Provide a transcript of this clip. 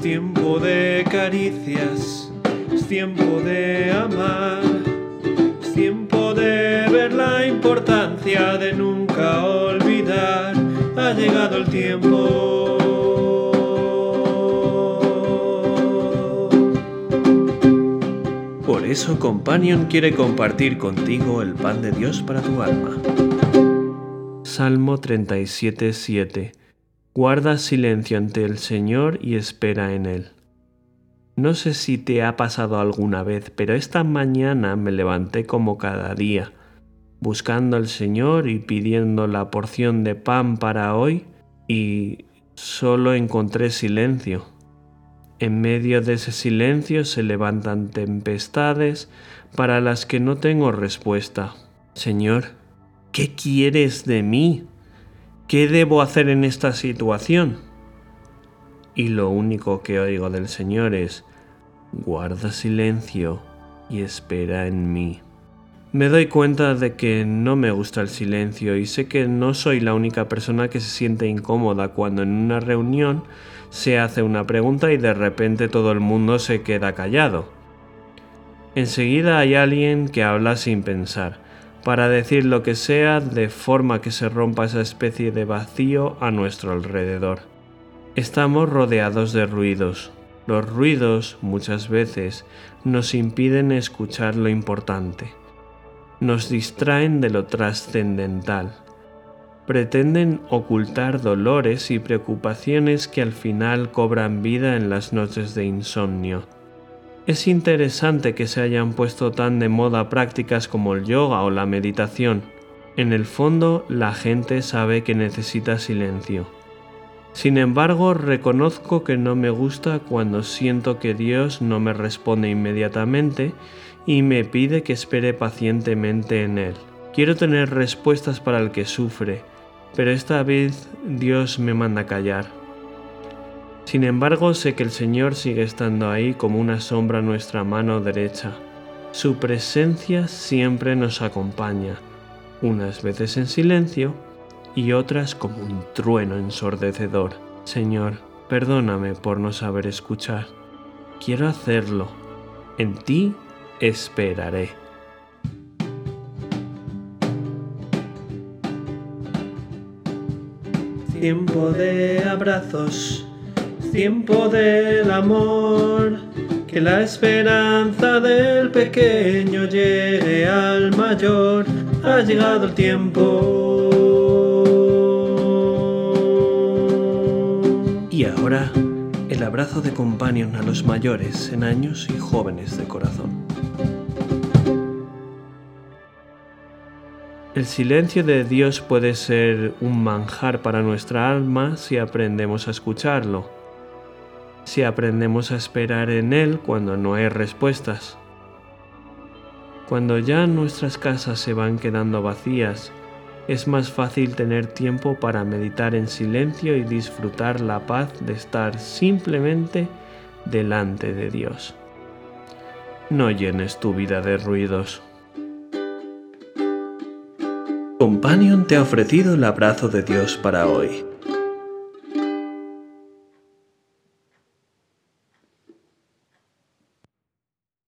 Es tiempo de caricias, es tiempo de amar, es tiempo de ver la importancia de nunca olvidar. Ha llegado el tiempo. Por eso Companion quiere compartir contigo el pan de Dios para tu alma. Salmo 37.7 Guarda silencio ante el Señor y espera en Él. No sé si te ha pasado alguna vez, pero esta mañana me levanté como cada día, buscando al Señor y pidiendo la porción de pan para hoy, y solo encontré silencio. En medio de ese silencio se levantan tempestades para las que no tengo respuesta. Señor, ¿qué quieres de mí? ¿Qué debo hacer en esta situación? Y lo único que oigo del Señor es, guarda silencio y espera en mí. Me doy cuenta de que no me gusta el silencio y sé que no soy la única persona que se siente incómoda cuando en una reunión se hace una pregunta y de repente todo el mundo se queda callado. Enseguida hay alguien que habla sin pensar, para decir lo que sea de forma que se rompa esa especie de vacío a nuestro alrededor. Estamos rodeados de ruidos. Los ruidos muchas veces nos impiden escuchar lo importante. Nos distraen de lo trascendental pretenden ocultar dolores y preocupaciones que al final cobran vida en las noches de insomnio. Es interesante que se hayan puesto tan de moda prácticas como el yoga o la meditación. En el fondo, la gente sabe que necesita silencio. Sin embargo, reconozco que no me gusta cuando siento que Dios no me responde inmediatamente y me pide que espere pacientemente en Él. Quiero tener respuestas para el que sufre, pero esta vez Dios me manda callar. Sin embargo, sé que el Señor sigue estando ahí como una sombra a nuestra mano derecha. Su presencia siempre nos acompaña, unas veces en silencio y otras como un trueno ensordecedor. Señor, perdóname por no saber escuchar. Quiero hacerlo. En ti esperaré. Tiempo de abrazos, tiempo del amor, que la esperanza del pequeño llegue al mayor, ha llegado el tiempo. Y ahora, el abrazo de companion a los mayores en años y jóvenes de corazón. El silencio de Dios puede ser un manjar para nuestra alma si aprendemos a escucharlo, si aprendemos a esperar en Él cuando no hay respuestas. Cuando ya nuestras casas se van quedando vacías, es más fácil tener tiempo para meditar en silencio y disfrutar la paz de estar simplemente delante de Dios. No llenes tu vida de ruidos. Companion te ha ofrecido el abrazo de Dios para hoy.